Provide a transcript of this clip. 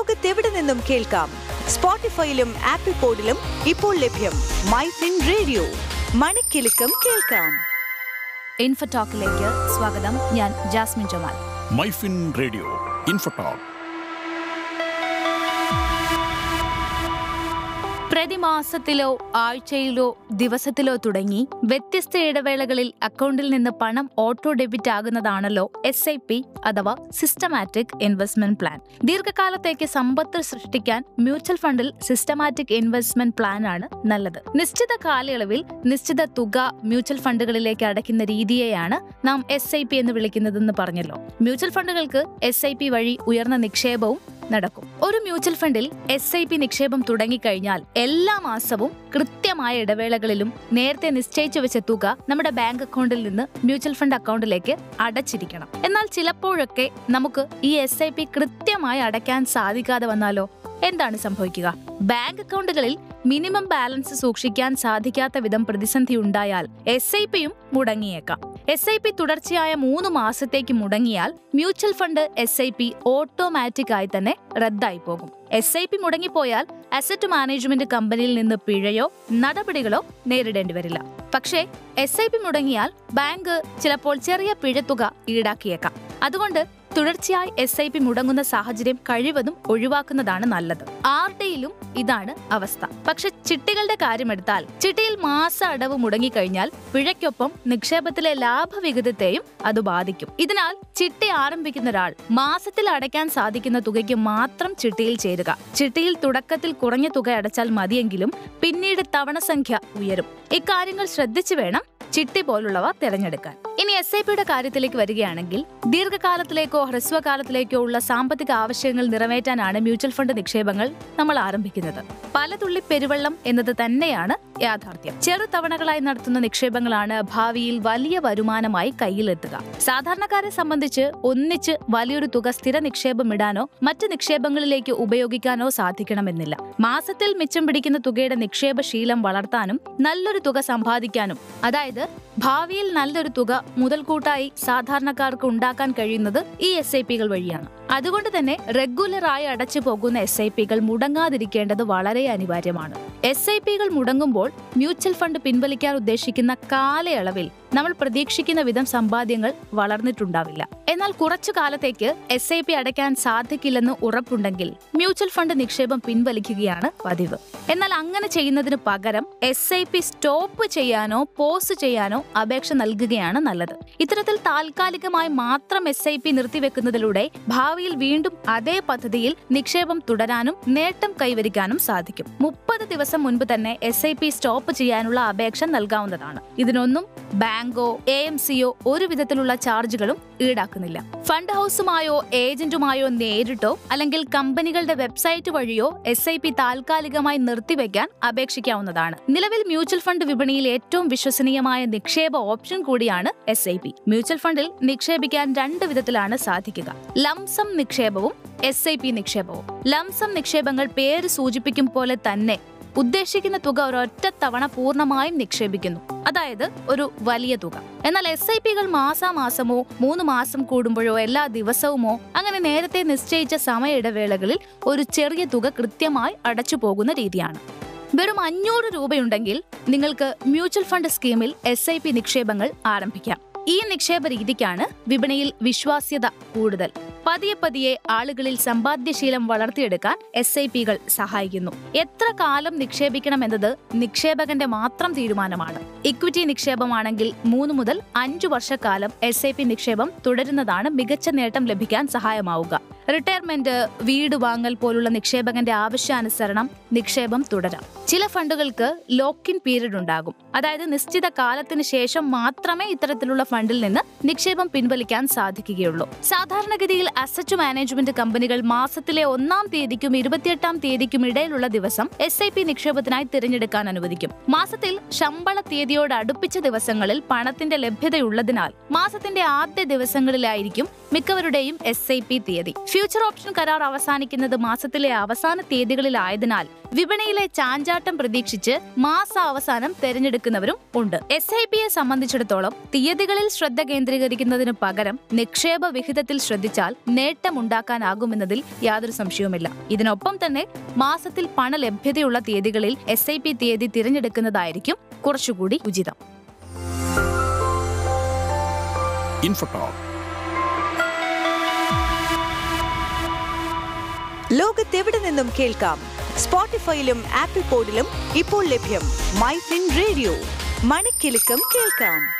ലോകത്തെവിടെ നിന്നും കേൾക്കാം? സ്പോട്ടിഫൈയിലും ആപ്പിൾ പോഡിലും ഇപ്പോൾ ലഭ്യം മൈ ഫിൻ റേഡിയോ. മണിക്കെലക്കം കേൾക്കാം. ഇൻഫോടോക്കിലേക്ക് സ്വാഗതം. ഞാൻ Jasmin Jamal. MyFin radio Infotalk. പ്രതിമാസത്തിലോ ആഴ്ചയിലോ ദിവസത്തിലോ തുടങ്ങി വ്യത്യസ്ത ഇടവേളകളിൽ അക്കൗണ്ടിൽ നിന്ന് പണം ഓട്ടോ ഡെബിറ്റ് ആകുന്നതാണല്ലോ എസ് ഐ പി അഥവാ സിസ്റ്റമാറ്റിക് ഇൻവെസ്റ്റ്മെന്റ് പ്ലാൻ ദീർഘകാലത്തേക്ക് സമ്പത്ത് സൃഷ്ടിക്കാൻ മ്യൂച്വൽ ഫണ്ടിൽ സിസ്റ്റമാറ്റിക് ഇൻവെസ്റ്റ്മെന്റ് പ്ലാൻ ആണ് നല്ലത്. നിശ്ചിത കാലയളവിൽ നിശ്ചിത തുക മ്യൂച്വൽ ഫണ്ടുകളിലേക്ക് അടയ്ക്കുന്ന രീതിയെയാണ് നാം എസ് ഐ പി എന്ന് വിളിക്കുന്നതെന്ന് പറഞ്ഞല്ലോ. മ്യൂച്വൽ ഫണ്ടുകൾക്ക് എസ് ഐ പി വഴി ഉയർന്ന നിക്ഷേപവും നടക്കും. ഒരു മ്യൂച്വൽ ഫണ്ടിൽ എസ് ഐ പി നിക്ഷേപം തുടങ്ങിക്കഴിഞ്ഞാൽ എല്ലാ മാസവും കൃത്യമായ ഇടവേളകളിലും നേരത്തെ നിശ്ചയിച്ചു വെച്ച തുക നമ്മുടെ ബാങ്ക് അക്കൗണ്ടിൽ നിന്ന് മ്യൂച്വൽ ഫണ്ട് അക്കൗണ്ടിലേക്ക് അടച്ചിരിക്കണം. എന്നാൽ ചിലപ്പോഴൊക്കെ നമുക്ക് ഈ എസ് ഐ പി കൃത്യമായി അടയ്ക്കാൻ സാധിക്കാതെ വന്നാലോ? എന്താണ് സംഭവിക്കുക? ബാങ്ക് അക്കൗണ്ടുകളിൽ മിനിമം ബാലൻസ് സൂക്ഷിക്കാൻ സാധിക്കാത്ത വിധം പ്രതിസന്ധി ഉണ്ടായാൽ എസ് ഐ പിയും മുടങ്ങിയേക്കാം. എസ് ഐ പി തുടർച്ചയായ മൂന്ന് മാസത്തേക്ക് മുടങ്ങിയാൽ mutual fund S I P automatic ആയി തന്നെ റദ്ദായി പോകും. എസ് ഐ പി മുടങ്ങിപ്പോയാൽ അസറ്റ് മാനേജ്മെന്റ് കമ്പനിയിൽ നിന്ന് പിഴയോ നടപടികളോ നേരിടേണ്ടി വരില്ല. പക്ഷേ എസ് ഐ പി മുടങ്ങിയാൽ ബാങ്ക് ചിലപ്പോൾ ചെറിയ പിഴത്തുക ഈടാക്കിയേക്കാം. അതുകൊണ്ട് തുടർച്ചയായി എസ് ഐ പി മുടങ്ങുന്ന സാഹചര്യം കഴിവതും ഒഴിവാക്കുന്നതാണ് നല്ലത്. ആർ ഡിയിലും ഇതാണ് അവസ്ഥ. പക്ഷെ ചിട്ടികളുടെ കാര്യമെടുത്താൽ ചിട്ടിയിൽ മാസ അടവ് മുടങ്ങിക്കഴിഞ്ഞാൽ പിഴയ്ക്കൊപ്പം നിക്ഷേപത്തിലെ ലാഭവിഹിതത്തെയും അത് ബാധിക്കും. ഇതിനാൽ ചിട്ടി ആരംഭിക്കുന്ന ഒരാൾ മാസത്തിൽ അടയ്ക്കാൻ സാധിക്കുന്ന തുകയ്ക്ക് മാത്രം ചിട്ടിയിൽ ചേരുക. ചിട്ടിയിൽ തുടക്കത്തിൽ കുറഞ്ഞ തുക അടച്ചാൽ മതിയെങ്കിലും പിന്നീട് തവണ സംഖ്യ ഉയരും. ഇക്കാര്യങ്ങൾ ശ്രദ്ധിച്ചു വേണം ചിട്ടി പോലുള്ളവ തിരഞ്ഞെടുക്കാൻ. ഇനി എസ് ഐ പിയുടെ കാര്യത്തിലേക്ക് വരികയാണെങ്കിൽ ദീർഘകാലത്തിലേക്കോ ഹ്രസ്വകാലത്തിലേക്കോ ഉള്ള സാമ്പത്തിക ആവശ്യങ്ങൾ നിറവേറ്റാനാണ് മ്യൂച്വൽ ഫണ്ട് നിക്ഷേപങ്ങൾ നമ്മൾ ആരംഭിക്കുന്നത്. പലതുള്ളി പെരുവെള്ളം എന്നത് തന്നെയാണ് യാഥാർത്ഥ്യം. ചെറു തവണകളായി നടത്തുന്ന നിക്ഷേപങ്ങളാണ് ഭാവിയിൽ വലിയ വരുമാനമായി കയ്യിലെത്തുക. സാധാരണക്കാരെ സംബന്ധിച്ച് ഒന്നിച്ച് വലിയൊരു തുക സ്ഥിര നിക്ഷേപം ഇടാനോ മറ്റ് നിക്ഷേപങ്ങളിലേക്ക് ഉപയോഗിക്കാനോ സാധിക്കണമെന്നില്ല. മാസത്തിൽ മിച്ചം പിടിക്കുന്ന തുകയുടെ നിക്ഷേപശീലം വളർത്താനും നല്ലൊരു തുക സമ്പാദിക്കാനും അതായത് ഭാവിയിൽ നല്ലൊരു തുക മുതൽക്കൂട്ടായി സാധാരണക്കാർക്ക് ഉണ്ടാക്കാൻ കഴിയുന്നത് ഈ എസ് ഐ പികൾ വഴിയാണ്. അതുകൊണ്ട് തന്നെ റെഗുലറായി അടച്ചു പോകുന്ന എസ് ഐ പികൾ മുടങ്ങാതിരിക്കേണ്ടത് വളരെ അനിവാര്യമാണ്. എസ് ഐ പികൾ മുടങ്ങുമ്പോൾ മ്യൂച്വൽ ഫണ്ട് പിൻവലിക്കാൻ ഉദ്ദേശിക്കുന്ന കാലയളവിൽ നമ്മൾ പ്രതീക്ഷിക്കുന്ന വിധം സമ്പാദ്യങ്ങൾ വളർന്നിട്ടുണ്ടാവില്ല. എന്നാൽ കുറച്ചു കാലത്തേക്ക് എസ് ഐ പി അടയ്ക്കാൻ സാധിക്കില്ലെന്ന് ഉറപ്പുണ്ടെങ്കിൽ മ്യൂച്വൽ ഫണ്ട് നിക്ഷേപം പിൻവലിക്കുകയാണ് പതിവ്. എന്നാൽ അങ്ങനെ ചെയ്യുന്നതിന് പകരം എസ് ഐ പി സ്റ്റോപ്പ് ചെയ്യാനോ പോസ് ചെയ്യാനോ അപേക്ഷ നൽകുകയാണ് നല്ലത്. ഇത്തരത്തിൽ താൽക്കാലികമായി മാത്രം എസ് ഐ പി നിർത്തിവെക്കുന്നതിലൂടെ ഭാവിയിൽ വീണ്ടും അതേ പദ്ധതിയിൽ നിക്ഷേപം തുടരാനും നേട്ടം കൈവരിക്കാനും സാധിക്കും. മുപ്പത് ദിവസം മുൻപ് തന്നെ എസ് ഐ പി സ്റ്റോപ്പ് ചെയ്യാനുള്ള അപേക്ഷ നൽകാവുന്നതാണ്. ഇതിനൊന്നും ബാങ്കോ എ എം സിയോ ഒരു വിധത്തിലുള്ള ചാർജുകളും ഈടാക്കുന്നില്ല. ഫണ്ട് ഹൗസുമായോ ഏജന്റുമായോ നേരിട്ടോ അല്ലെങ്കിൽ കമ്പനികളുടെ വെബ്സൈറ്റ് വഴിയോ എസ് ഐ പി താൽക്കാലികമായി നിർത്തിവെക്കാൻ അപേക്ഷിക്കാവുന്നതാണ്. നിലവിൽ മ്യൂച്വൽ ഫണ്ട് വിപണിയിൽ ഏറ്റവും വിശ്വസനീയമായ നിക്ഷേപ ഓപ്ഷൻ കൂടിയാണ് എസ് ഐ പി മ്യൂച്വൽ ഫണ്ടിൽ നിക്ഷേപിക്കാൻ രണ്ട് വിധത്തിലാണ് സാധിക്കുക. ലംസം നിക്ഷേപവും എസ് ഐ പി നിക്ഷേപവും. ലംസം നിക്ഷേപങ്ങൾ പേര് സൂചിപ്പിക്കും പോലെ തന്നെ ഉദ്ദേശിക്കുന്ന തുക ഒരൊറ്റ തവണ പൂർണമായും നിക്ഷേപിക്കുന്നു. അതായത് ഒരു വലിയ തുക. എന്നാൽ എസ് ഐ പികൾ മാസാമാസമോ മൂന്ന് മാസം കൂടുമ്പോഴോ എല്ലാ ദിവസവുമോ അങ്ങനെ നേരത്തെ നിശ്ചയിച്ച സമയ ഇടവേളകളിൽ ഒരു ചെറിയ തുക കൃത്യമായി അടച്ചു പോകുന്ന രീതിയാണ്. വെറും അഞ്ഞൂറ് രൂപയുണ്ടെങ്കിൽ നിങ്ങൾക്ക് മ്യൂച്വൽ ഫണ്ട് സ്കീമിൽ എസ് ഐ പി നിക്ഷേപങ്ങൾ ആരംഭിക്കാം. ഈ നിക്ഷേപ രീതിക്കാണ് വിപണിയിൽ വിശ്വാസ്യത കൂടുതൽ. പതിയെ പതിയെ ആളുകളിൽ സമ്പാദ്യശീലം വളർത്തിയെടുക്കാൻ എസ് ഐ പികൾ സഹായിക്കുന്നു. എത്ര കാലം നിക്ഷേപിക്കണം എന്നത് നിക്ഷേപകന്റെ മാത്രം തീരുമാനമാണ്. ഇക്വിറ്റി നിക്ഷേപമാണെങ്കിൽ മൂന്ന് മുതൽ അഞ്ചു വർഷക്കാലം എസ് ഐ പി നിക്ഷേപം തുടരുന്നതാണ് മികച്ച നേട്ടം ലഭിക്കാൻ സഹായമാവുക. റിട്ടയർമെന്റ് വീട് വാങ്ങൽ പോലുള്ള നിക്ഷേപകന്റെ ആവശ്യാനുസരണം നിക്ഷേപം തുടരാം. ചില ഫണ്ടുകൾക്ക് ലോക്ക് ഇൻ പീരീഡ് ഉണ്ടാകും. അതായത് നിശ്ചിത കാലത്തിന് ശേഷം മാത്രമേ ഇത്തരത്തിലുള്ള ഫണ്ടിൽ നിന്ന് നിക്ഷേപം പിൻവലിക്കാൻ സാധിക്കുകയുള്ളൂ. സാധാരണഗതിയിൽ അസറ്റ് മാനേജ്മെന്റ് കമ്പനികൾ മാസത്തിലെ ഒന്നാം തീയതിക്കും ഇരുപത്തിയെട്ടാം തീയതിക്കും ഇടയിലുള്ള ദിവസം എസ് ഐ പി നിക്ഷേപത്തിനായി തിരഞ്ഞെടുക്കാൻ അനുവദിക്കും. മാസത്തിൽ ശമ്പള തീയതിയോട് അടുപ്പിച്ച ദിവസങ്ങളിൽ പണത്തിന്റെ ലഭ്യതയുള്ളതിനാൽ മാസത്തിന്റെ ആദ്യ ദിവസങ്ങളിലായിരിക്കും മിക്കവരുടെയും എസ് ഐ പി തീയതി. ഫ്യൂച്ചർ ഓപ്ഷൻ കരാർ അവസാനിക്കുന്നത് മാസത്തിലെ അവസാന തീയതികളിലായതിനാൽ വിപണിയിലെ ചാഞ്ചാട്ടം പ്രതീക്ഷിച്ച് മാസ അവസാനം തെരഞ്ഞെടുക്കുന്നവരും ഉണ്ട്. എസ് ഐ പിയെ സംബന്ധിച്ചിടത്തോളം തീയതികളിൽ ശ്രദ്ധ കേന്ദ്രീകരിക്കുന്നതിന് പകരം നിക്ഷേപ വിഹിതത്തിൽ ശ്രദ്ധിച്ചാൽ നേട്ടമുണ്ടാക്കാനാകുമെന്നതിൽ യാതൊരു സംശയവുമില്ല. ഇതിനൊപ്പം തന്നെ മാസത്തിൽ പണ ലഭ്യതയുള്ള തീയതികളിൽ എസ് ഐ പി തീയതി തിരഞ്ഞെടുക്കുന്നതായിരിക്കും കുറച്ചുകൂടി ഉചിതം. ഇൻഫോടോക്ക് ലോകത്തെവിടെ നിന്നും കേൾക്കാം. സ്പോട്ടിഫൈയിലും ആപ്പിൾ പോഡിലും ഇപ്പോൾ ലഭ്യം മൈ ഫിൻ റേഡിയോ മണിക്കെലക്കം കേൾക്കാം.